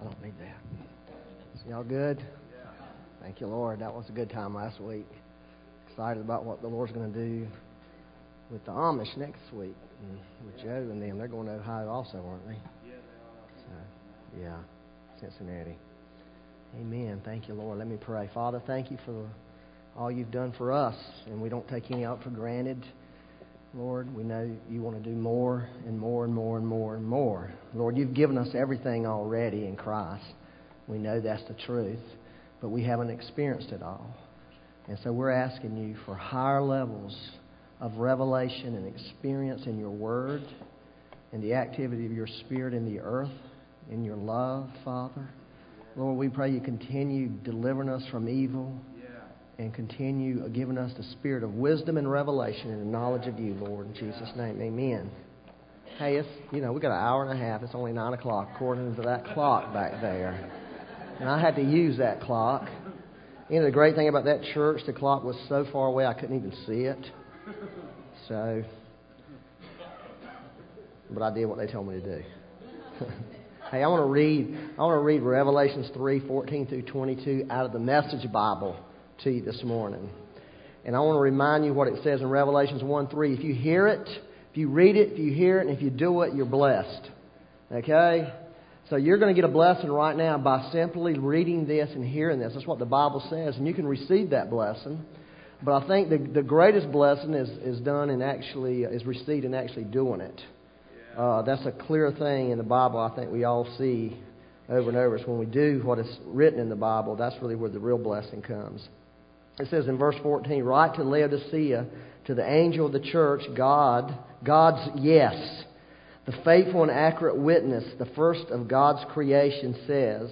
I don't need that. Y'all good? Thank you, Lord. That was a good time last week. Excited about what the Lord's going to do with the Amish next week. And with Joe and them. They're going to Ohio also, aren't they? Yeah, they are. So, yeah, Cincinnati. Amen. Thank you, Lord. Let me pray. Father, thank you for all you've done for us, and we don't take any out for granted. Lord, we know you want to do more and more and more and more and more. Lord, you've given us everything already in Christ. We know that's the truth, but we haven't experienced it all. And so we're asking you for higher levels of revelation and experience in your word and the activity of your spirit in the earth, in your love, Father. Lord, we pray you continue delivering us from evil and continue uh, giving us the spirit of wisdom and revelation and the knowledge of you, Lord. In Jesus' name, amen. Hey, it's, you know, we got an hour and a half. It's only 9 o'clock, according to that clock back there. And I had to use that clock. You know, the great thing about that church, the clock was so far away I couldn't even see it. So, but I did what they told me to do. hey, I want to read. I want to read Revelations three fourteen through twenty two out of the Message Bible to you this morning. And I want to remind you what it says in Revelations 1 3. If you hear it, if you read it, if you hear it, and if you do it, you're blessed. Okay? So you're going to get a blessing right now by simply reading this and hearing this. That's what the Bible says, and you can receive that blessing. But I think the, the greatest blessing is, is done in actually is received in actually doing it. Uh, that's a clear thing in the Bible. I think we all see over and over. It's when we do what is written in the Bible. That's really where the real blessing comes. It says in verse 14, Write to Laodicea, to the angel of the church, God, God's yes, the faithful and accurate witness, the first of God's creation, says,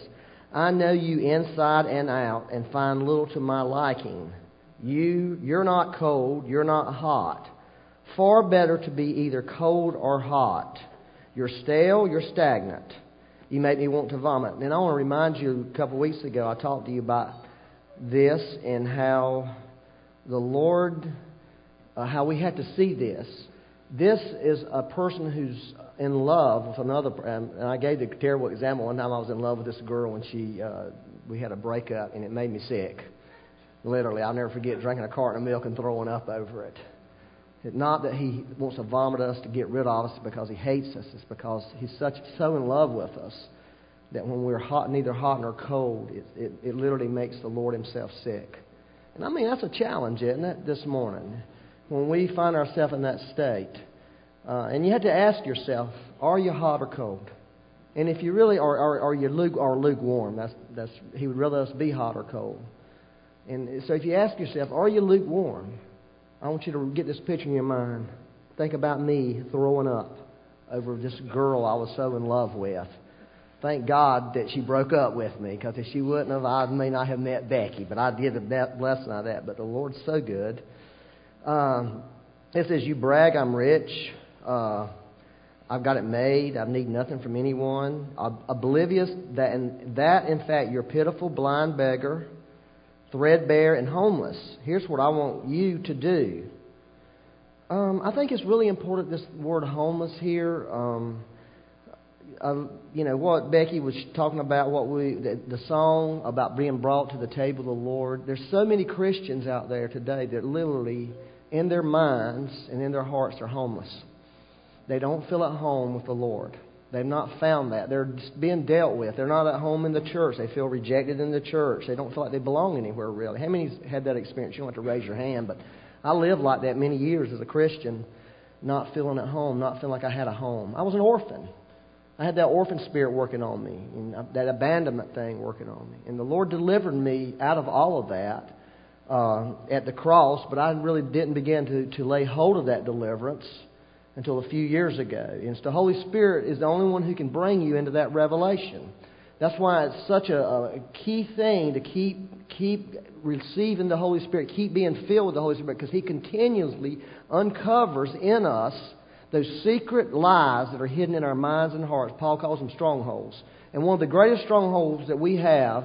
I know you inside and out and find little to my liking. You, you're not cold, you're not hot. Far better to be either cold or hot. You're stale, you're stagnant. You make me want to vomit. And I want to remind you, a couple of weeks ago, I talked to you about this and how the Lord, uh, how we had to see this. This is a person who's in love with another, and I gave the terrible example. One time I was in love with this girl, and she, uh, we had a breakup, and it made me sick. Literally, I'll never forget drinking a carton of milk and throwing up over it. It's not that he wants to vomit us to get rid of us because he hates us. It's because he's such so in love with us that when we're hot, neither hot nor cold, it, it, it literally makes the Lord Himself sick. And I mean, that's a challenge, isn't it, this morning? When we find ourselves in that state. Uh, and you have to ask yourself, are you hot or cold? And if you really are, are, are you luke, or lukewarm? That's, that's, he would rather us be hot or cold. And so if you ask yourself, are you lukewarm? I want you to get this picture in your mind. Think about me throwing up over this girl I was so in love with thank God that she broke up with me because if she wouldn't have, I may not have met Becky. But I did a blessing of that. But the Lord's so good. Um, it says, You brag, I'm rich. Uh, I've got it made. I need nothing from anyone. Oblivious that, in, that in fact, you're pitiful, blind beggar, threadbare, and homeless. Here's what I want you to do. Um, I think it's really important, this word homeless here. Um, you know what Becky was talking about, what we the, the song about being brought to the table of the Lord. There's so many Christians out there today that literally, in their minds and in their hearts, are homeless. They don't feel at home with the Lord. They've not found that. They're being dealt with. They're not at home in the church. They feel rejected in the church. They don't feel like they belong anywhere really. How many's had that experience? You don't have to raise your hand, but I lived like that many years as a Christian, not feeling at home, not feeling like I had a home. I was an orphan. I had that orphan spirit working on me, and that abandonment thing working on me. And the Lord delivered me out of all of that uh, at the cross, but I really didn't begin to, to lay hold of that deliverance until a few years ago. And the Holy Spirit is the only one who can bring you into that revelation. That's why it's such a, a key thing to keep keep receiving the Holy Spirit, keep being filled with the Holy Spirit, because He continuously uncovers in us those secret lies that are hidden in our minds and hearts. Paul calls them strongholds. And one of the greatest strongholds that we have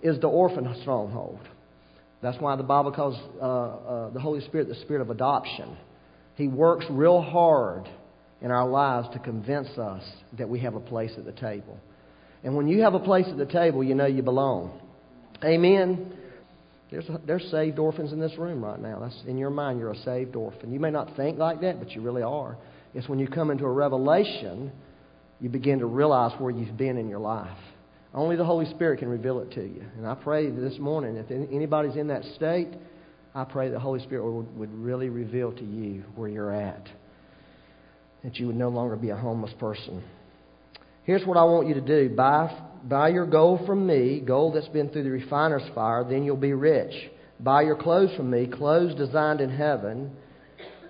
is the orphan stronghold. That's why the Bible calls uh, uh, the Holy Spirit the spirit of adoption. He works real hard in our lives to convince us that we have a place at the table. And when you have a place at the table, you know you belong. Amen. There's, there's saved orphans in this room right now. That's in your mind. You're a saved orphan. You may not think like that, but you really are. It's when you come into a revelation, you begin to realize where you've been in your life. Only the Holy Spirit can reveal it to you. And I pray this morning, if anybody's in that state, I pray the Holy Spirit would, would really reveal to you where you're at. That you would no longer be a homeless person. Here's what I want you to do buy, buy your gold from me, gold that's been through the refiner's fire, then you'll be rich. Buy your clothes from me, clothes designed in heaven.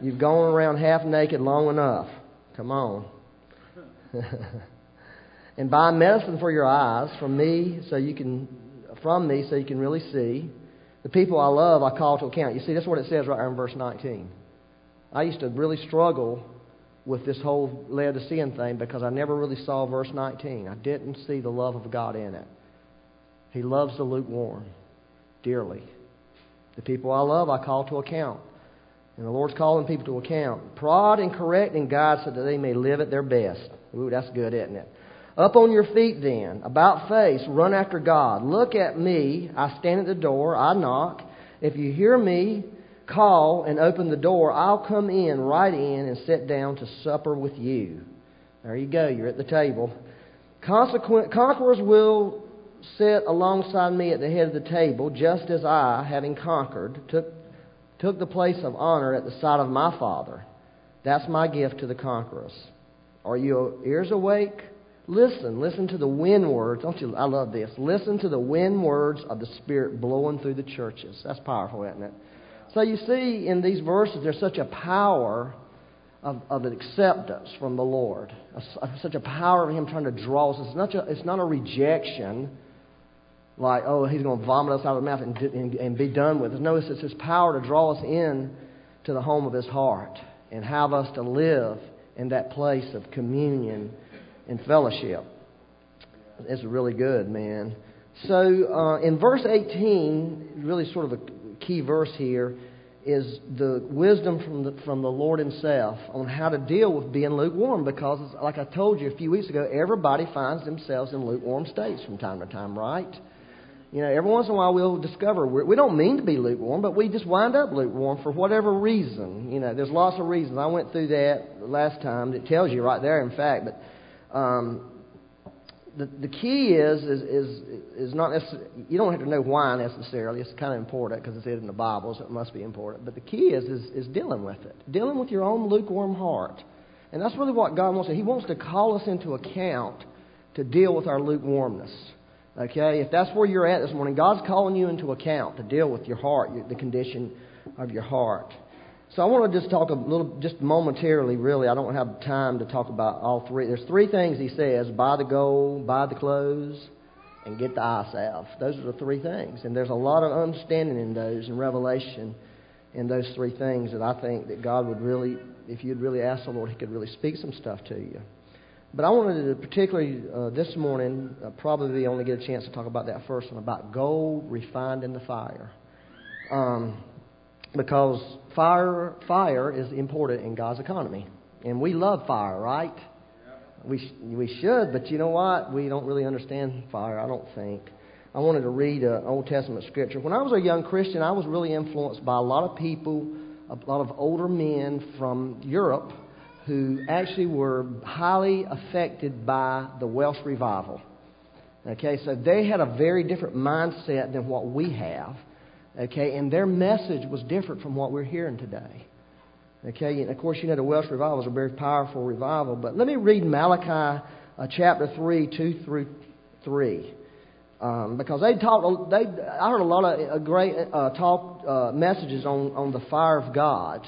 You've gone around half naked long enough. Come on. and buy medicine for your eyes from me so you can from me so you can really see. The people I love I call to account. You see, that's what it says right there in verse 19. I used to really struggle with this whole Laodicean thing because I never really saw verse 19. I didn't see the love of God in it. He loves the lukewarm dearly. The people I love, I call to account. And the Lord's calling people to account. Prod and correct and guide so that they may live at their best. Ooh, that's good, isn't it? Up on your feet then, about face, run after God. Look at me. I stand at the door. I knock. If you hear me call and open the door, I'll come in, right in, and sit down to supper with you. There you go. You're at the table. Consequent, conquerors will sit alongside me at the head of the table, just as I, having conquered, took, took the place of honor at the side of my Father. That's my gift to the conquerors. Are your ears awake? Listen, listen to the wind words. Don't you? I love this. Listen to the wind words of the Spirit blowing through the churches. That's powerful, isn't it? So you see in these verses, there's such a power of, of acceptance from the Lord, a, such a power of Him trying to draw us. It's not, it's not a rejection, like, oh, He's going to vomit us out of the mouth and, and, and be done with us. No, it's, it's His power to draw us in to the home of His heart and have us to live in that place of communion and fellowship. It's really good, man. So uh, in verse 18, really sort of a key verse here is the wisdom from the, from the Lord Himself on how to deal with being lukewarm. Because, like I told you a few weeks ago, everybody finds themselves in lukewarm states from time to time, right? You know, every once in a while we'll discover we're, we don't mean to be lukewarm, but we just wind up lukewarm for whatever reason. You know, there's lots of reasons. I went through that last time. It tells you right there, in fact. But um, the, the key is, is, is, is not necessarily, you don't have to know why necessarily. It's kind of important because it's in the Bible, so it must be important. But the key is, is, is dealing with it, dealing with your own lukewarm heart. And that's really what God wants He wants to call us into account to deal with our lukewarmness. Okay? If that's where you're at this morning, God's calling you into account to deal with your heart, the condition of your heart. So I want to just talk a little, just momentarily, really. I don't have time to talk about all three. There's three things he says buy the gold, buy the clothes, and get the eye salve. Those are the three things. And there's a lot of understanding in those and revelation in those three things that I think that God would really, if you'd really ask the Lord, He could really speak some stuff to you. But I wanted to particularly uh, this morning uh, probably only get a chance to talk about that first one about gold refined in the fire. Um, because fire, fire is important in God's economy. And we love fire, right? We, we should, but you know what? We don't really understand fire, I don't think. I wanted to read an Old Testament scripture. When I was a young Christian, I was really influenced by a lot of people, a lot of older men from Europe who actually were highly affected by the Welsh revival. Okay, so they had a very different mindset than what we have. Okay, and their message was different from what we're hearing today. Okay, and of course, you know, the Welsh revival is a very powerful revival. But let me read Malachi uh, chapter 3, 2 through 3. Um, because they talked, they, I heard a lot of uh, great uh, talk uh, messages on, on the fire of God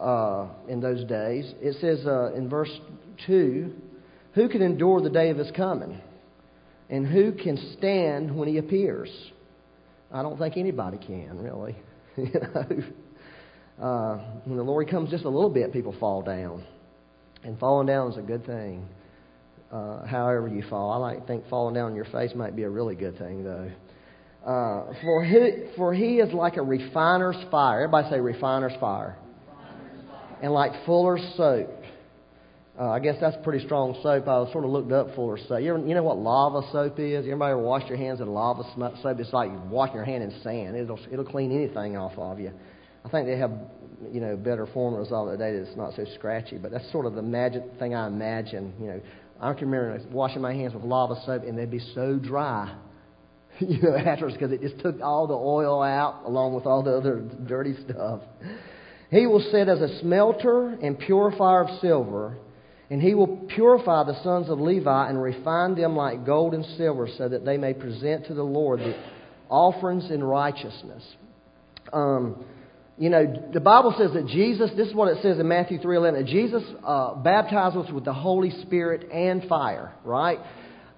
uh, in those days. It says uh, in verse 2 Who can endure the day of his coming? And who can stand when he appears? I don't think anybody can, really. you know, uh, when the Lord comes just a little bit, people fall down. And falling down is a good thing. Uh, however you fall. I like think falling down on your face might be a really good thing, though. Uh, for, he, for he is like a refiner's fire. Everybody say refiner's fire. And like fuller's soap. Uh, I guess that's pretty strong soap. I sort of looked up Fuller soap. You, ever, you know what lava soap is? Anybody ever wash your hands in lava soap? It's like washing your hand in sand. It'll it'll clean anything off of you. I think they have you know better formulas all the day that's not so scratchy. But that's sort of the magic thing I imagine. You know, I can remember washing my hands with lava soap and they'd be so dry. You know, afterwards because it just took all the oil out along with all the other dirty stuff. He will sit as a smelter and purifier of silver and he will purify the sons of Levi and refine them like gold and silver, so that they may present to the Lord the offerings in righteousness. Um, you know, the Bible says that Jesus, this is what it says in Matthew 3.11, that Jesus uh, baptized us with the Holy Spirit and fire, right?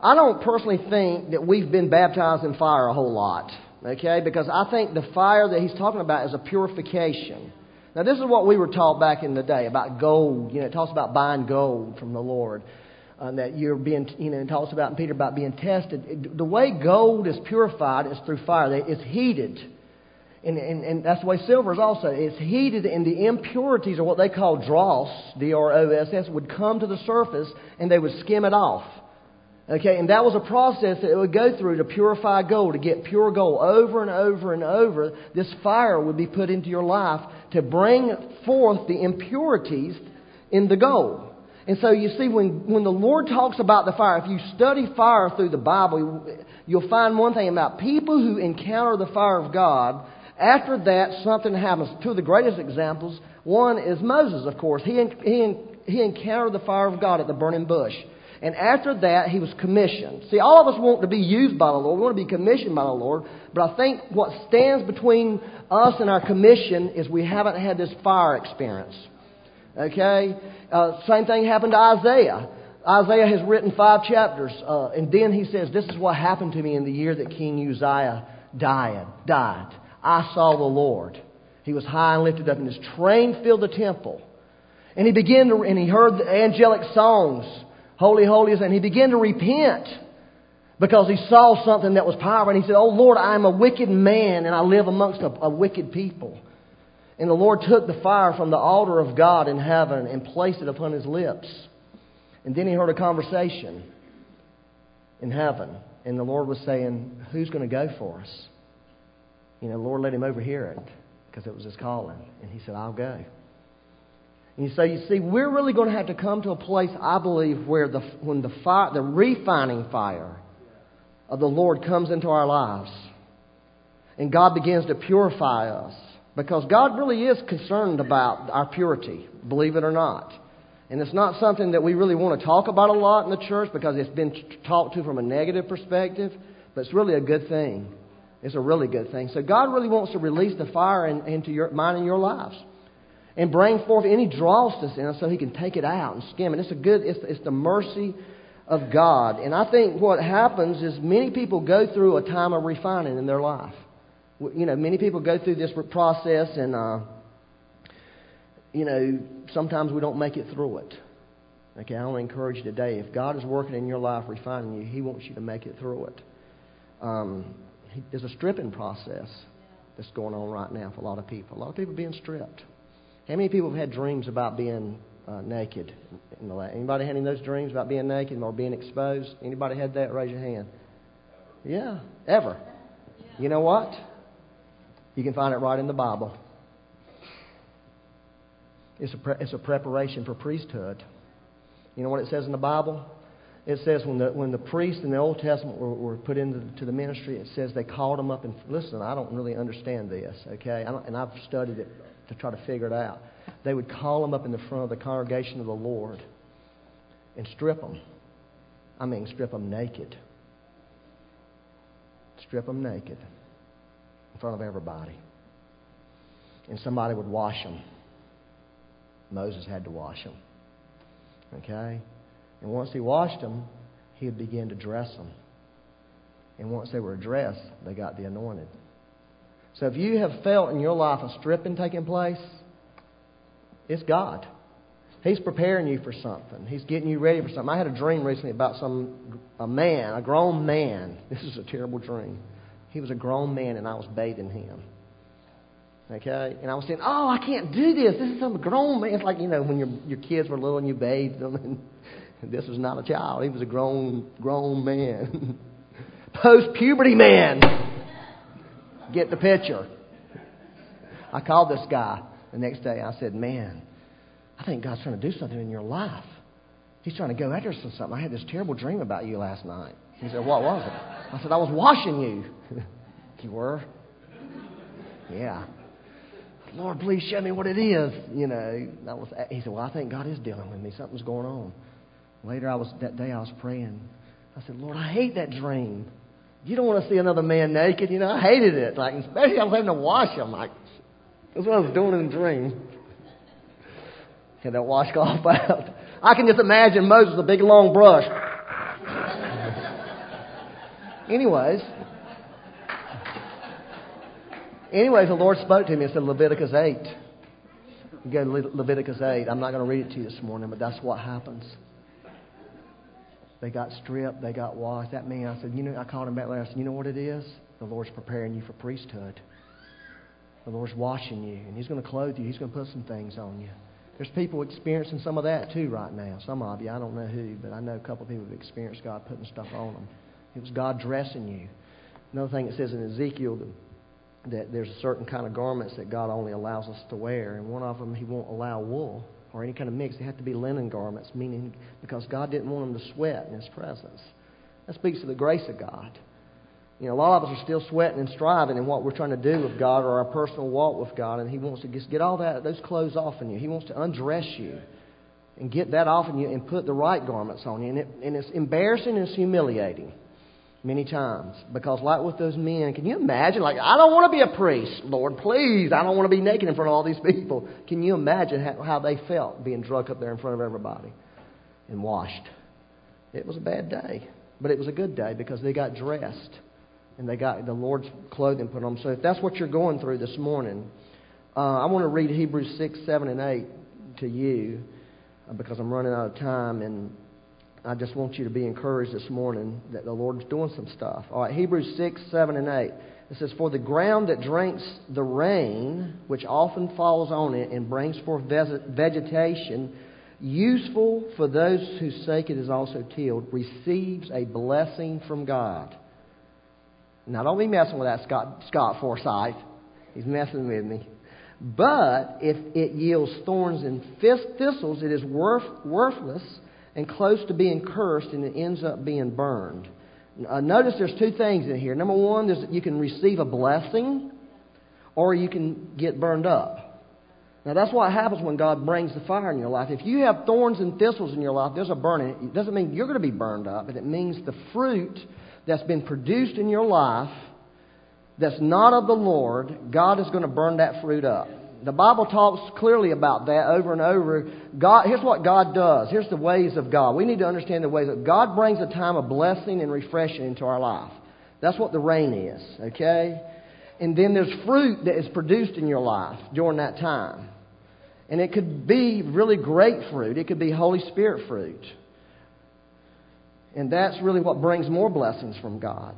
I don't personally think that we've been baptized in fire a whole lot, okay? Because I think the fire that he's talking about is a purification. Now, this is what we were taught back in the day about gold. You know, it talks about buying gold from the Lord. Uh, that you're being, you know, it talks about in Peter about being tested. It, the way gold is purified is through fire. It's heated. And, and, and that's the way silver is also. It's heated, and the impurities, or what they call dross, D R O S S, would come to the surface and they would skim it off. Okay, and that was a process that it would go through to purify gold, to get pure gold. Over and over and over, this fire would be put into your life to bring forth the impurities in the gold. And so you see, when, when the Lord talks about the fire, if you study fire through the Bible, you'll find one thing about people who encounter the fire of God. After that, something happens. Two of the greatest examples. One is Moses, of course. He, he, he encountered the fire of God at the burning bush. And after that, he was commissioned. See, all of us want to be used by the Lord. We want to be commissioned by the Lord. But I think what stands between us and our commission is we haven't had this fire experience. Okay? Uh, same thing happened to Isaiah. Isaiah has written five chapters, uh, and then he says, This is what happened to me in the year that King Uzziah died. died. I saw the Lord. He was high and lifted up, and his train filled the temple. And he began to, and he heard the angelic songs Holy, holy is, and he began to repent because he saw something that was powerful. And he said, Oh Lord, I am a wicked man and I live amongst a, a wicked people. And the Lord took the fire from the altar of God in heaven and placed it upon his lips. And then he heard a conversation in heaven. And the Lord was saying, Who's going to go for us? You know, the Lord let him overhear it because it was his calling. And he said, I'll go. And so you see, we're really going to have to come to a place, I believe, where the, when the fire, the refining fire of the Lord comes into our lives, and God begins to purify us, because God really is concerned about our purity, believe it or not. And it's not something that we really want to talk about a lot in the church because it's been talked to from a negative perspective, but it's really a good thing. It's a really good thing. So God really wants to release the fire in, into your mine and your lives and bring forth any dross in us so he can take it out and skim it. It's a good, it's, it's the mercy of God. And I think what happens is many people go through a time of refining in their life. You know, many people go through this process and, uh, you know, sometimes we don't make it through it. Okay, I want to encourage you today. If God is working in your life, refining you, He wants you to make it through it. Um, he, there's a stripping process that's going on right now for a lot of people. A lot of people being stripped. How many people have had dreams about being uh, naked? In the last, anybody had any of those dreams about being naked or being exposed? Anybody had that? Raise your hand. Yeah, ever. You know what? You can find it right in the Bible. It's a, pre- it's a preparation for priesthood. You know what it says in the Bible? It says when the, when the priests in the Old Testament were, were put into the ministry, it says they called them up and listen. I don't really understand this, okay? and I've studied it to try to figure it out. They would call them up in the front of the congregation of the Lord and strip them. I mean, strip them naked. Strip them naked in front of everybody. And somebody would wash them. Moses had to wash them. Okay? And once he washed them, he would begin to dress them. And once they were dressed, they got the anointed. So if you have felt in your life a stripping taking place, it's God. He's preparing you for something. He's getting you ready for something. I had a dream recently about some a man, a grown man. This is a terrible dream. He was a grown man, and I was bathing him. Okay? And I was saying, oh, I can't do this. This is some grown man. It's like, you know, when your, your kids were little and you bathed them. And, this was not a child. He was a grown, grown man. Post puberty man. Get the picture. I called this guy the next day. I said, man, I think God's trying to do something in your life. He's trying to go after something. I had this terrible dream about you last night. He said, What was it? I said, I was washing you. you were? Yeah. Lord, please show me what it is. You know, that was. He said, "Well, I think God is dealing with me. Something's going on." Later, I was that day. I was praying. I said, "Lord, I hate that dream. You don't want to see another man naked. You know, I hated it. Like, especially I was having to wash him. Like, that's what I was doing in the dream. Had that washcloth out. I can just imagine Moses, a big long brush. Anyways, anyways, the Lord spoke to me and said, Leviticus 8. You go to Leviticus 8. I'm not going to read it to you this morning, but that's what happens. They got stripped, they got washed. That man, I said, you know, I called him back later. I said, you know what it is? The Lord's preparing you for priesthood. The Lord's washing you, and He's going to clothe you. He's going to put some things on you. There's people experiencing some of that too right now. Some of you, I don't know who, but I know a couple of people have experienced God putting stuff on them. It was God dressing you. Another thing it says in Ezekiel that, that there's a certain kind of garments that God only allows us to wear, and one of them He won't allow wool or any kind of mix. They have to be linen garments, meaning because God didn't want them to sweat in His presence. That speaks to the grace of God. You know, a lot of us are still sweating and striving in what we're trying to do with God or our personal walk with God, and He wants to just get all that those clothes off in you. He wants to undress you and get that off in you and put the right garments on you. And, it, and it's embarrassing and it's humiliating many times because, like with those men, can you imagine? Like, I don't want to be a priest, Lord, please. I don't want to be naked in front of all these people. Can you imagine how, how they felt being drunk up there in front of everybody and washed? It was a bad day, but it was a good day because they got dressed and they got the Lord's clothing put on them. So if that's what you're going through this morning, uh, I want to read Hebrews 6, 7, and 8 to you uh, because I'm running out of time, and I just want you to be encouraged this morning that the Lord's doing some stuff. All right, Hebrews 6, 7, and 8. It says, For the ground that drinks the rain, which often falls on it and brings forth vegetation, useful for those whose sake it is also tilled, receives a blessing from God. Now, don't be messing with that Scott, Scott Forsyth. He's messing with me. But if it yields thorns and thistles, it is worth, worthless and close to being cursed, and it ends up being burned. Uh, notice there's two things in here. Number one, is you can receive a blessing, or you can get burned up. Now that's what happens when God brings the fire in your life. If you have thorns and thistles in your life, there's a burning. It doesn't mean you're going to be burned up, but it means the fruit that's been produced in your life that's not of the Lord, God is going to burn that fruit up. The Bible talks clearly about that over and over. God, here's what God does. Here's the ways of God. We need to understand the ways of God brings a time of blessing and refreshing into our life. That's what the rain is, okay? And then there's fruit that is produced in your life during that time. And it could be really great fruit. It could be Holy Spirit fruit. And that's really what brings more blessings from God.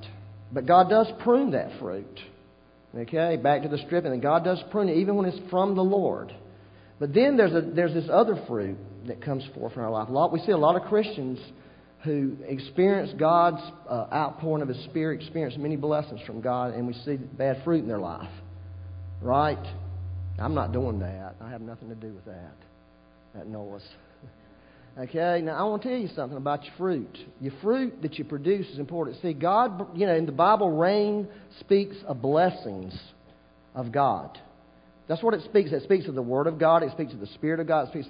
But God does prune that fruit. Okay, back to the stripping. And God does prune it even when it's from the Lord. But then there's, a, there's this other fruit that comes forth in our life. A lot, we see a lot of Christians who experience God's uh, outpouring of His Spirit, experience many blessings from God, and we see bad fruit in their life. Right? I'm not doing that. I have nothing to do with that. That noise. Okay, now I want to tell you something about your fruit. Your fruit that you produce is important. See, God, you know, in the Bible, rain speaks of blessings of God. That's what it speaks. It speaks of the Word of God. It speaks of the Spirit of God. It speaks.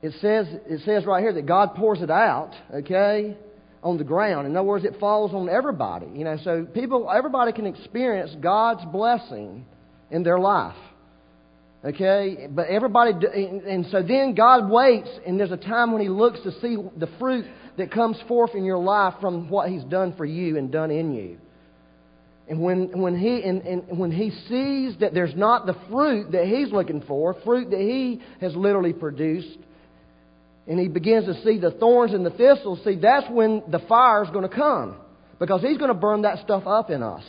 It says it says right here that God pours it out. Okay, on the ground. In other words, it falls on everybody. You know, so people, everybody can experience God's blessing in their life. Okay? But everybody, and so then God waits, and there's a time when He looks to see the fruit that comes forth in your life from what He's done for you and done in you. And when, when, he, and, and when he sees that there's not the fruit that he's looking for, fruit that he has literally produced, and he begins to see the thorns and the thistles, see, that's when the fire is going to come. Because he's going to burn that stuff up in us.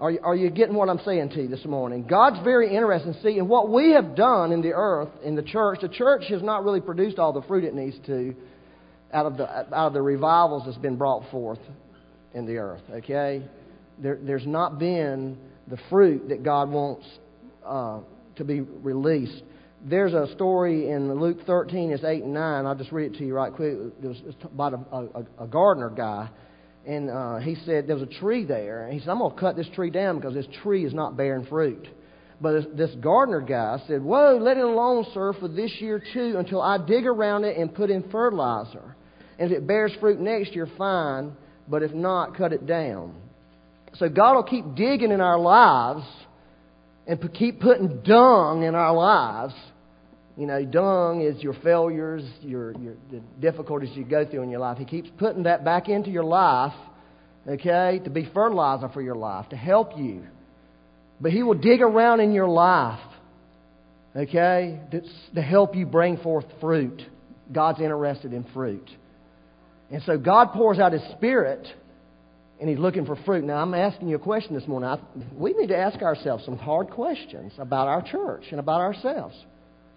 Are you, are you getting what I'm saying to you this morning? God's very interested in seeing what we have done in the earth, in the church. The church has not really produced all the fruit it needs to out of the, out of the revivals that's been brought forth in the earth. Okay? There, there's not been the fruit that God wants uh, to be released. There's a story in Luke 13, it's 8 and 9. I'll just read it to you right quick. It was about a, a, a gardener guy and uh, he said there was a tree there. And he said, I'm going to cut this tree down because this tree is not bearing fruit. But this, this gardener guy said, Whoa, let it alone, sir, for this year too, until I dig around it and put in fertilizer. And if it bears fruit next year, fine. But if not, cut it down. So God will keep digging in our lives and keep putting dung in our lives. You know, dung is your failures, your, your the difficulties you go through in your life. He keeps putting that back into your life, okay, to be fertilizer for your life, to help you. But He will dig around in your life, okay, to, to help you bring forth fruit. God's interested in fruit. And so God pours out His Spirit and He's looking for fruit. Now, I'm asking you a question this morning. I, we need to ask ourselves some hard questions about our church and about ourselves,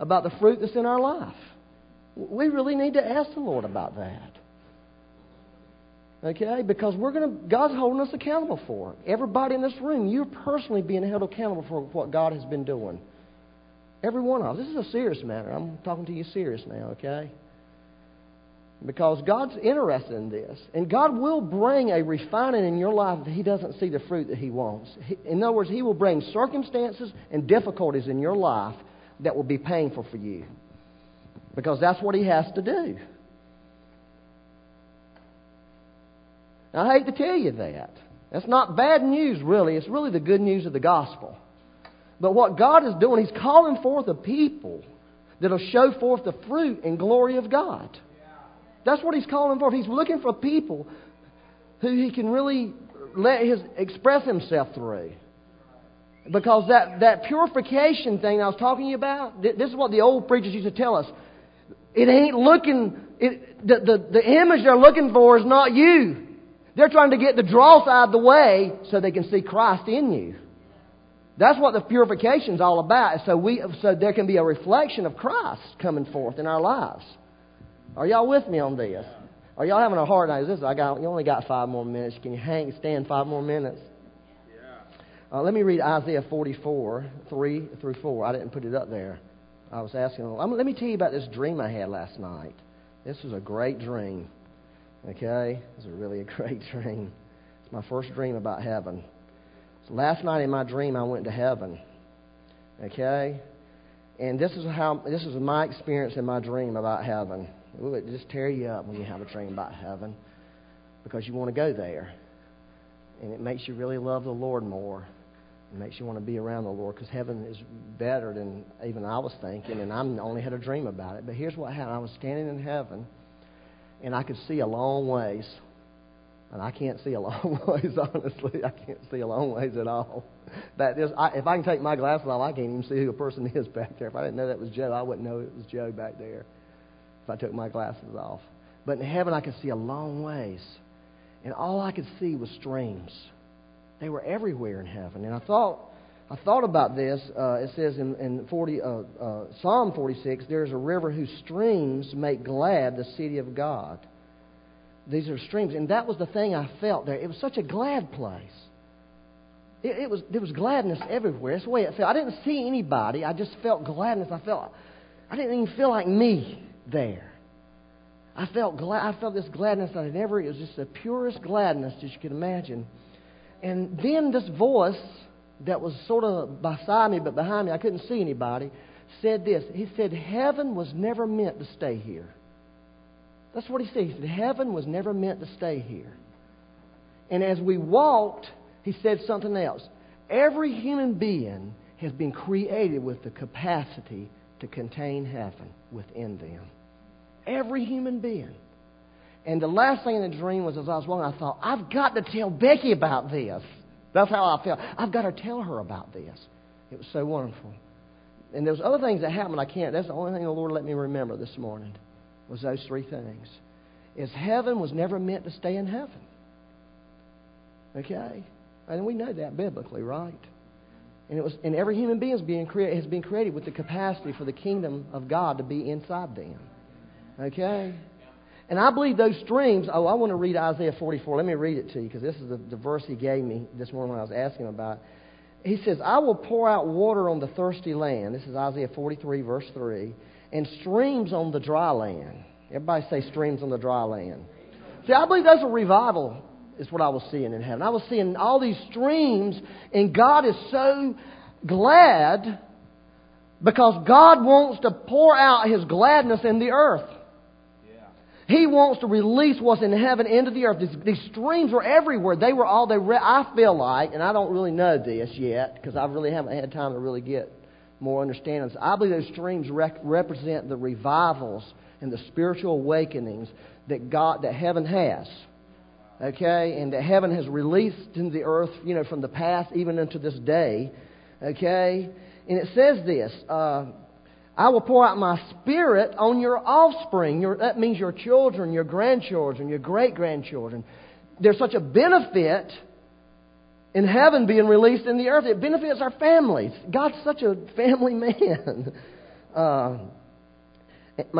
about the fruit that's in our life. We really need to ask the Lord about that. Okay? Because we're going to, God's holding us accountable for it. Everybody in this room, you're personally being held accountable for what God has been doing. Every one of us. This is a serious matter. I'm talking to you serious now, okay? Because God's interested in this. And God will bring a refining in your life that He doesn't see the fruit that He wants. In other words, He will bring circumstances and difficulties in your life that will be painful for you. Because that's what He has to do. Now, I hate to tell you that. That's not bad news, really. It's really the good news of the gospel. But what God is doing, He's calling forth a people that'll show forth the fruit and glory of God. That's what he's calling for. He's looking for people who he can really let his express himself through. Because that, that purification thing I was talking you about, this is what the old preachers used to tell us. It ain't looking, it, the, the, the image they're looking for is not you. They're trying to get the dross out of the way so they can see Christ in you. That's what the purification is all about. So, we, so there can be a reflection of Christ coming forth in our lives. Are y'all with me on this? Are y'all having a hard night? This I got. You only got five more minutes. Can you hang, stand five more minutes? Uh, let me read Isaiah 44, 3 through 4. I didn't put it up there. I was asking. Um, let me tell you about this dream I had last night. This was a great dream. Okay? It was really a great dream. It's my first dream about heaven. So last night in my dream, I went to heaven. Okay? And this is how this is my experience in my dream about heaven. It just tear you up when you have a dream about heaven because you want to go there. And it makes you really love the Lord more. It makes you want to be around the Lord because heaven is better than even I was thinking, and I only had a dream about it. But here's what happened I was standing in heaven, and I could see a long ways. And I can't see a long ways, honestly. I can't see a long ways at all. That is, I, if I can take my glasses off, I can't even see who a person is back there. If I didn't know that was Joe, I wouldn't know it was Joe back there if I took my glasses off. But in heaven, I could see a long ways. And all I could see was streams. They were everywhere in heaven. And I thought, I thought about this. Uh, it says in, in 40, uh, uh, Psalm 46 there's a river whose streams make glad the city of God. These are streams. And that was the thing I felt there. It was such a glad place. It, it was, there was gladness everywhere. That's the way it felt. I didn't see anybody. I just felt gladness. I felt, I didn't even feel like me there. I felt glad. I felt this gladness that I never. It was just the purest gladness that you could imagine. And then this voice that was sort of beside me but behind me, I couldn't see anybody, said this. He said, "Heaven was never meant to stay here." That's what he said. He said, "Heaven was never meant to stay here." And as we walked, he said something else. Every human being has been created with the capacity to contain heaven within them. Every human being. And the last thing in the dream was as I was walking, I thought, I've got to tell Becky about this. That's how I felt. I've got to tell her about this. It was so wonderful. And there's other things that happened I can't. That's the only thing the Lord let me remember this morning was those three things. Is heaven was never meant to stay in heaven. Okay? And we know that biblically, right? And it was and every human being is being created, has been created with the capacity for the kingdom of God to be inside them. Okay? And I believe those streams. Oh, I want to read Isaiah 44. Let me read it to you because this is the, the verse he gave me this morning when I was asking him about. He says, I will pour out water on the thirsty land. This is Isaiah 43, verse 3. And streams on the dry land. Everybody say streams on the dry land. See, I believe that's a revival, is what I was seeing in heaven. I was seeing all these streams, and God is so glad because God wants to pour out His gladness in the earth. He wants to release what's in heaven into the earth. These, these streams were everywhere. They were all they. Re- I feel like, and I don't really know this yet because I really haven't had time to really get more understanding. So I believe those streams rec- represent the revivals and the spiritual awakenings that God, that heaven has. Okay, and that heaven has released into the earth, you know, from the past even into this day. Okay, and it says this. Uh, I will pour out my spirit on your offspring. Your, that means your children, your grandchildren, your great grandchildren. There's such a benefit in heaven being released in the earth. It benefits our families. God's such a family man. Uh,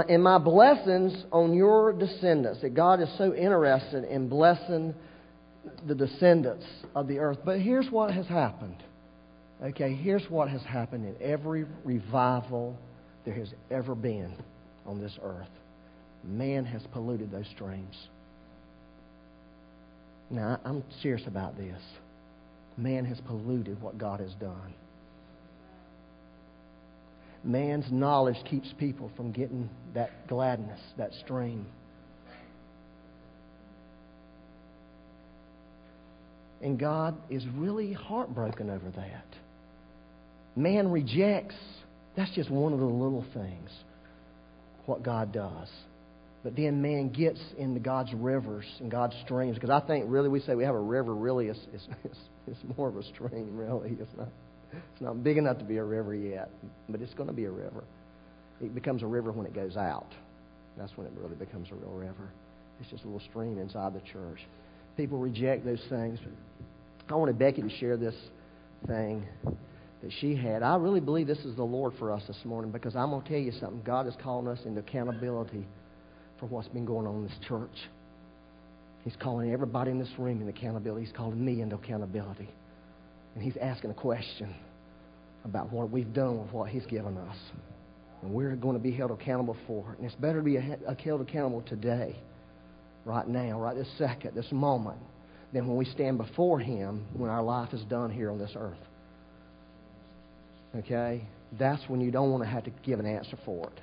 and my blessings on your descendants. That God is so interested in blessing the descendants of the earth. But here's what has happened. Okay, here's what has happened in every revival there has ever been on this earth. Man has polluted those streams. Now, I'm serious about this. Man has polluted what God has done. Man's knowledge keeps people from getting that gladness, that stream. And God is really heartbroken over that. Man rejects that's just one of the little things, what God does. But then man gets into God's rivers and God's streams. Because I think really we say we have a river, really it's, it's, it's, it's more of a stream, really. It's not, it's not big enough to be a river yet, but it's going to be a river. It becomes a river when it goes out. That's when it really becomes a real river. It's just a little stream inside the church. People reject those things. I wanted Becky to share this thing that she had. I really believe this is the Lord for us this morning because I'm going to tell you something. God is calling us into accountability for what's been going on in this church. He's calling everybody in this room into accountability. He's calling me into accountability. And He's asking a question about what we've done with what He's given us. And we're going to be held accountable for it. And it's better to be uh, held accountable today, right now, right this second, this moment, than when we stand before Him when our life is done here on this earth. Okay? That's when you don't want to have to give an answer for it.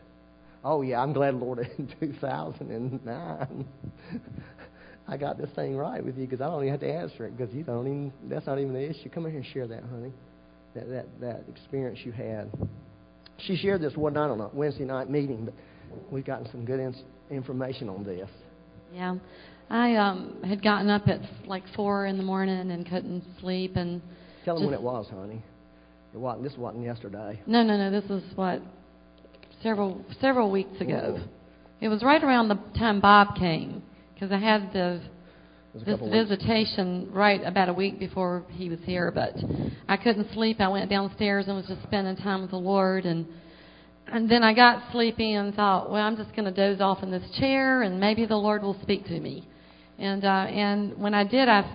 Oh, yeah, I'm glad, Lord, in 2009, I got this thing right with you because I don't even have to answer it because you don't even, that's not even the issue. Come in here and share that, honey. That, that, that experience you had. She shared this one night on a Wednesday night meeting, but we've gotten some good ins- information on this. Yeah. I um, had gotten up at like 4 in the morning and couldn't sleep. and Tell them when it was, honey. It wasn't. This wasn't yesterday. No, no, no. This was what several several weeks ago. It was right around the time Bob came because I had the this visitation weeks. right about a week before he was here. But I couldn't sleep. I went downstairs and was just spending time with the Lord and. And then I got sleepy and thought, well, I'm just going to doze off in this chair, and maybe the Lord will speak to me. And uh, and when I did, I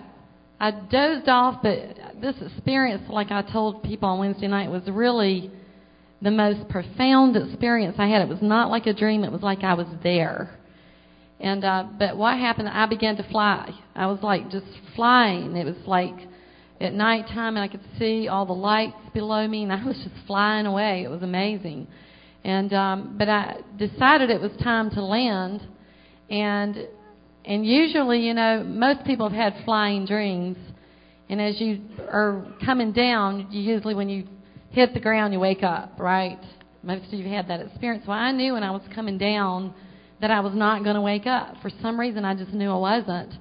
I dozed off, but this experience, like I told people on Wednesday night, was really the most profound experience I had. It was not like a dream; it was like I was there. And uh, but what happened? I began to fly. I was like just flying. It was like at nighttime, and I could see all the lights below me, and I was just flying away. It was amazing. And um, but I decided it was time to land, and and usually, you know, most people have had flying dreams. And as you are coming down, you usually, when you hit the ground, you wake up, right? Most of you have had that experience. Well, I knew when I was coming down that I was not going to wake up. For some reason, I just knew I wasn't.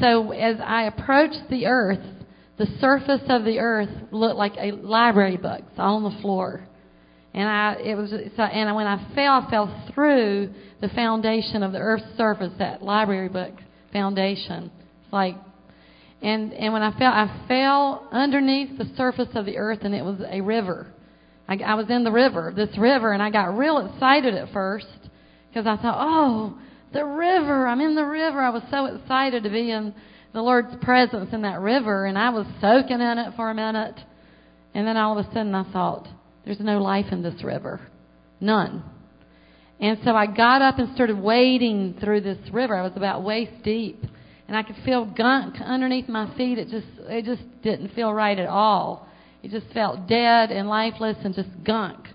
So as I approached the earth, the surface of the earth looked like a library book all on the floor. And I, it was, so, and when I fell, I fell through the foundation of the earth's surface, that library book foundation. It's like, And and when I fell, I fell underneath the surface of the earth, and it was a river. I, I was in the river, this river, and I got real excited at first because I thought, oh, the river! I'm in the river. I was so excited to be in the Lord's presence in that river, and I was soaking in it for a minute. And then all of a sudden I thought, there's no life in this river. None. And so I got up and started wading through this river. I was about waist deep. And I could feel gunk underneath my feet. It just it just didn't feel right at all. It just felt dead and lifeless and just gunk.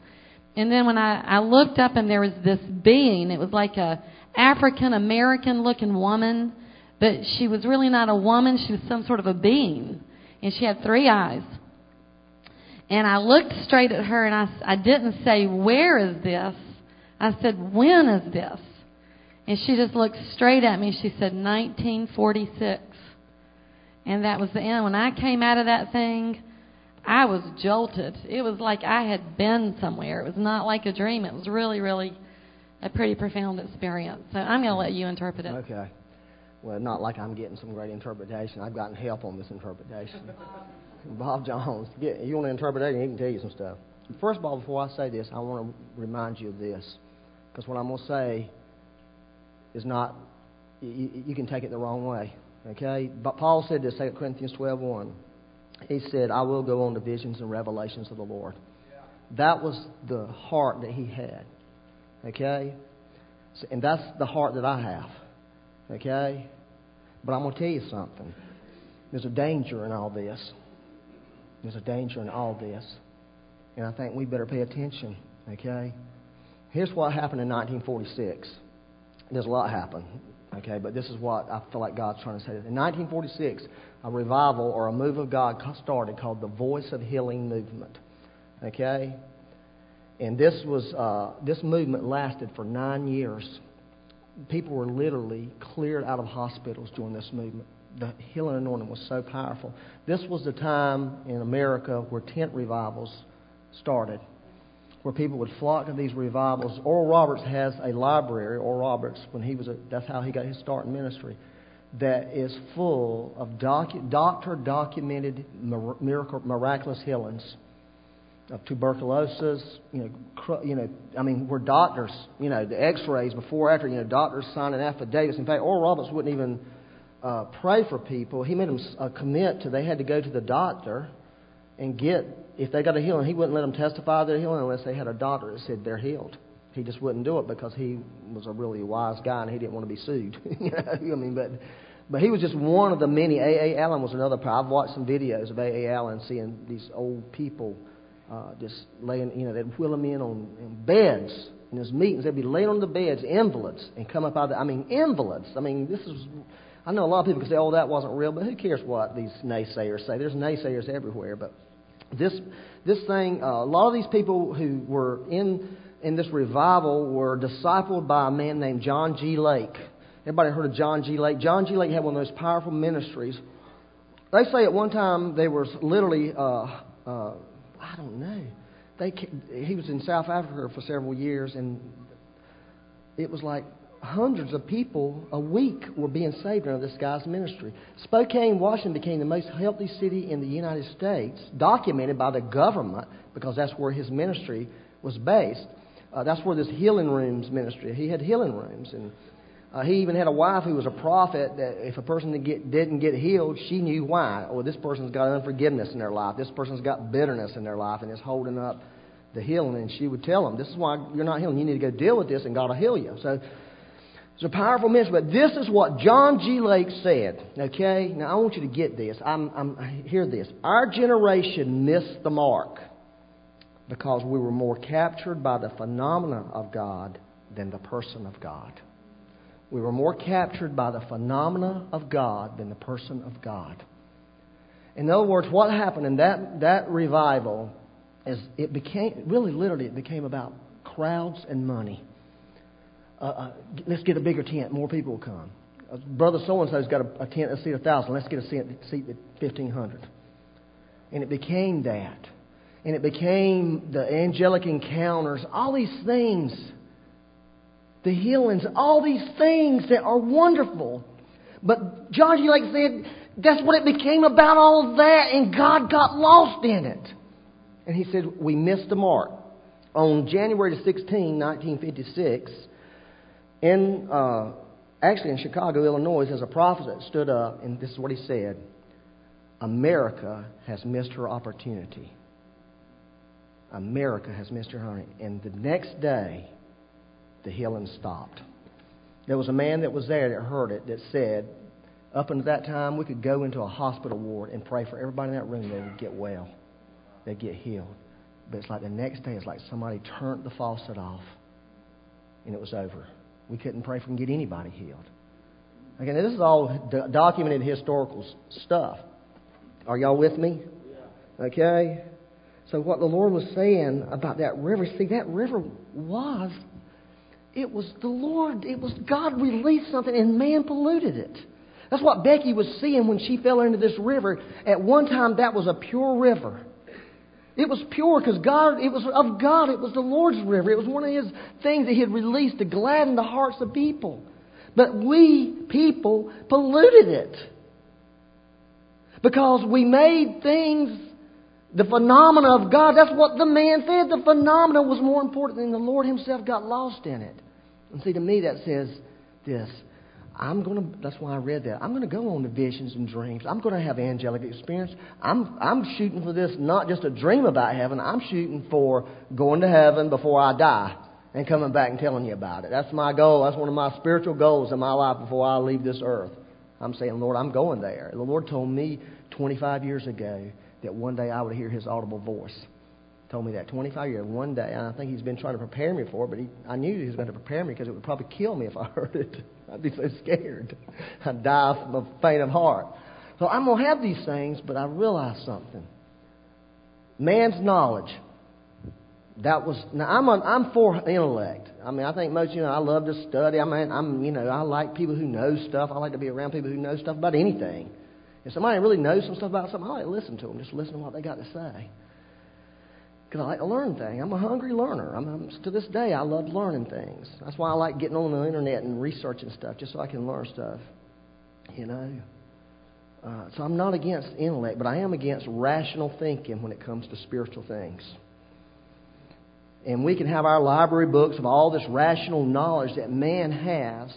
And then when I, I looked up and there was this being, it was like a African American looking woman but she was really not a woman, she was some sort of a being. And she had three eyes. And I looked straight at her and I, I didn't say, Where is this? I said, When is this? And she just looked straight at me. She said, 1946. And that was the end. When I came out of that thing, I was jolted. It was like I had been somewhere. It was not like a dream. It was really, really a pretty profound experience. So I'm going to let you interpret it. Okay. Well, not like I'm getting some great interpretation. I've gotten help on this interpretation. Bob Jones, get, you want an interpretation? He can tell you some stuff. First of all, before I say this, I want to remind you of this. Because what I'm going to say is not, you, you, can take it the wrong way. Okay? But Paul said this, 2 Corinthians 12 1. He said, I will go on to visions and revelations of the Lord. That was the heart that he had. Okay? So, and that's the heart that I have. Okay? But I'm going to tell you something. There's a danger in all this. There's a danger in all this. And I think we better pay attention. Okay? Here's what happened in 1946. There's a lot happened. Okay? But this is what I feel like God's trying to say. In 1946, a revival or a move of God started called the Voice of Healing Movement. Okay? And this was uh, this movement lasted for nine years people were literally cleared out of hospitals during this movement. The healing anointing was so powerful. This was the time in America where tent revivals started, where people would flock to these revivals. Oral Roberts has a library. Oral Roberts, when he was a, that's how he got his start in ministry, that is full of docu- doctor documented miracle, miraculous healings of tuberculosis, you know, cr- you know, I mean, where doctors, you know, the X-rays before, after, you know, doctors signing affidavits. In fact, Oral Roberts wouldn't even uh, pray for people. He made them uh, commit to they had to go to the doctor and get if they got a healing. He wouldn't let them testify their healing unless they had a doctor that said they're healed. He just wouldn't do it because he was a really wise guy and he didn't want to be sued. you know, I mean, but but he was just one of the many. A. A. Allen was another. I've watched some videos of A. A. Allen seeing these old people uh, just laying, you know, they'd wheel them in on in beds in his meetings. They'd be laying on the beds, invalids, and come up out of the, I mean, invalids. I mean, this is, I know a lot of people can say, oh, that wasn't real, but who cares what these naysayers say? There's naysayers everywhere. But this, this thing, uh, a lot of these people who were in, in this revival were discipled by a man named John G. Lake. Everybody heard of John G. Lake? John G. Lake had one of those powerful ministries. They say at one time they were literally uh, uh, I don't know. They he was in South Africa for several years, and it was like hundreds of people a week were being saved under this guy's ministry. Spokane, Washington became the most healthy city in the United States, documented by the government because that's where his ministry was based. Uh, that's where this healing rooms ministry. He had healing rooms, and uh, he even had a wife who was a prophet that if a person didn't get, didn't get healed, she knew why. Or this person's got unforgiveness in their life. This person's got bitterness in their life and is holding up the healing. And she would tell them, This is why you're not healing. You need to go deal with this, and God will heal you. So it's a powerful message. But this is what John G. Lake said. Okay? Now, I want you to get this. I'm, I'm, hear this. Our generation missed the mark because we were more captured by the phenomena of God than the person of God. We were more captured by the phenomena of God than the person of God. In other words, what happened in that, that revival is it became, really literally, it became about crowds and money. Uh, uh, let's get a bigger tent, more people will come. Uh, Brother so and so's got a, a tent that seat a thousand. Let's get a seat, seat at fifteen hundred. And it became that, and it became the angelic encounters. All these things the healings, all these things that are wonderful. But John G. Lake said, That's what it became about all of that, and God got lost in it. And he said, We missed the mark. On January 16, 1956, in, uh, actually in Chicago, Illinois, there's a prophet that stood up, and this is what he said America has missed her opportunity. America has missed her opportunity. And the next day, the healing stopped. There was a man that was there that heard it that said, up until that time, we could go into a hospital ward and pray for everybody in that room. They would get well, they'd get healed. But it's like the next day, it's like somebody turned the faucet off and it was over. We couldn't pray for and get anybody healed. Again, this is all documented historical stuff. Are y'all with me? Okay? So, what the Lord was saying about that river, see, that river was, it was the Lord, it was God released something and man polluted it. That's what Becky was seeing when she fell into this river. At one time, that was a pure river. It was pure because God, it was of God. It was the Lord's river. It was one of His things that He had released to gladden the hearts of people. But we, people, polluted it. Because we made things the phenomena of God. That's what the man said. The phenomena was more important than the Lord Himself got lost in it. And see, to me, that says this. I'm going to, that's why I read that. I'm going to go on to visions and dreams. I'm going to have angelic experience. I'm, I'm shooting for this, not just a dream about heaven. I'm shooting for going to heaven before I die and coming back and telling you about it. That's my goal. That's one of my spiritual goals in my life before I leave this earth. I'm saying, Lord, I'm going there. The Lord told me 25 years ago that one day I would hear his audible voice. Told me that 25 years, one day. And I think he's been trying to prepare me for it, but he, I knew he was going to prepare me because it would probably kill me if I heard it. I'd be so scared. I'd die from a faint of heart. So I'm to have these things, but I realized something. Man's knowledge. That was now I'm a, I'm for intellect. I mean I think most you know I love to study. I mean I'm you know I like people who know stuff. I like to be around people who know stuff about anything. If somebody really knows some stuff about something, I like to listen to them. Just listen to what they got to say. Because I like to learn things. I'm a hungry learner. I'm, I'm, to this day, I love learning things. That's why I like getting on the internet and researching stuff, just so I can learn stuff. You know. Uh, so I'm not against intellect, but I am against rational thinking when it comes to spiritual things. And we can have our library books of all this rational knowledge that man has,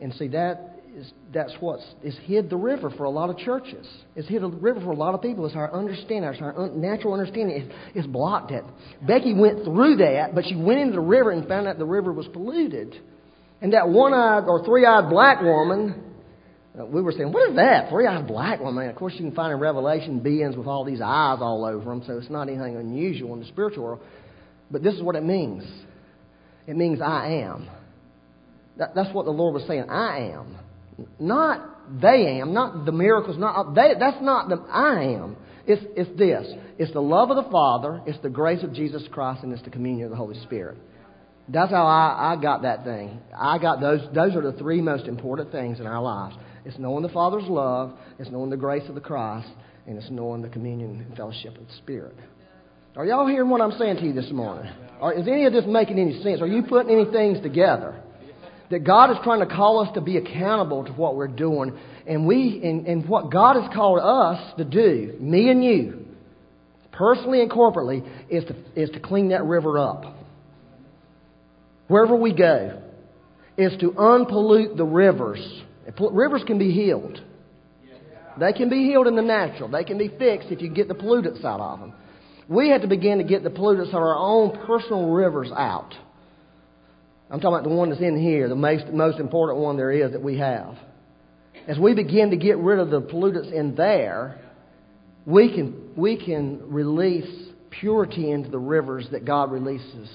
and see that is that's what's is hid the river for a lot of churches. It's hid the river for a lot of people. It's our understanding, it's our un, natural understanding. It's blocked it. Becky went through that, but she went into the river and found out the river was polluted. And that one-eyed or three-eyed black woman, uh, we were saying, what is that? Three-eyed black woman. Of course, you can find in Revelation beings with all these eyes all over them, so it's not anything unusual in the spiritual world. But this is what it means. It means I am. That, that's what the Lord was saying. I am. Not they am, not the miracles, not they, that's not the I am. It's, it's this. It's the love of the Father, it's the grace of Jesus Christ, and it's the communion of the Holy Spirit. That's how I, I got that thing. I got those those are the three most important things in our lives. It's knowing the Father's love, it's knowing the grace of the Christ, and it's knowing the communion and fellowship of the Spirit. Are y'all hearing what I'm saying to you this morning? Or is any of this making any sense? Are you putting any things together? That God is trying to call us to be accountable to what we're doing. And we, and, and what God has called us to do, me and you, personally and corporately, is to, is to clean that river up. Wherever we go, is to unpollute the rivers. Rivers can be healed. They can be healed in the natural. They can be fixed if you get the pollutants out of them. We have to begin to get the pollutants of our own personal rivers out. I'm talking about the one that's in here, the most, most important one there is that we have. As we begin to get rid of the pollutants in there, we can, we can release purity into the rivers that God releases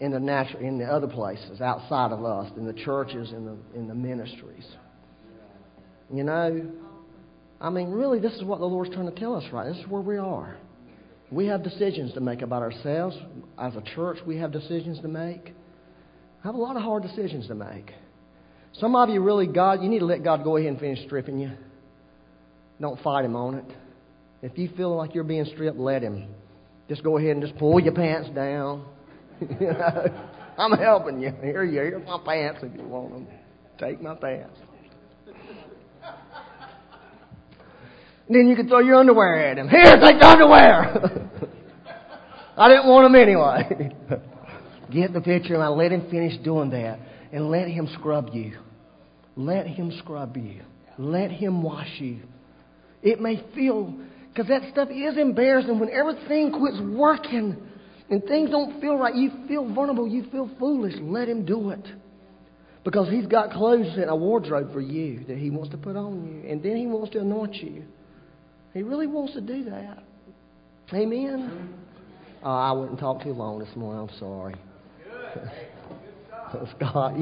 in the natural, in the other places outside of us, in the churches, in the, in the ministries. You know, I mean, really, this is what the Lord's trying to tell us, right? This is where we are. We have decisions to make about ourselves. As a church, we have decisions to make. I have a lot of hard decisions to make. Some of you really, God, you need to let God go ahead and finish stripping you. Don't fight Him on it. If you feel like you're being stripped, let Him. Just go ahead and just pull your pants down. I'm helping you. Here you Here's my pants if you want them. Take my pants. then you can throw your underwear at him. Here, take the underwear. I didn't want him anyway. Get the picture, and I let him finish doing that, and let him scrub you. Let him scrub you. Let him wash you. It may feel, because that stuff is embarrassing when everything quits working and things don't feel right. You feel vulnerable. You feel foolish. Let him do it. Because he's got clothes in a wardrobe for you that he wants to put on you. And then he wants to anoint you. He really wants to do that. Amen. Oh, I wouldn't talk too long this morning. I'm sorry. Scott,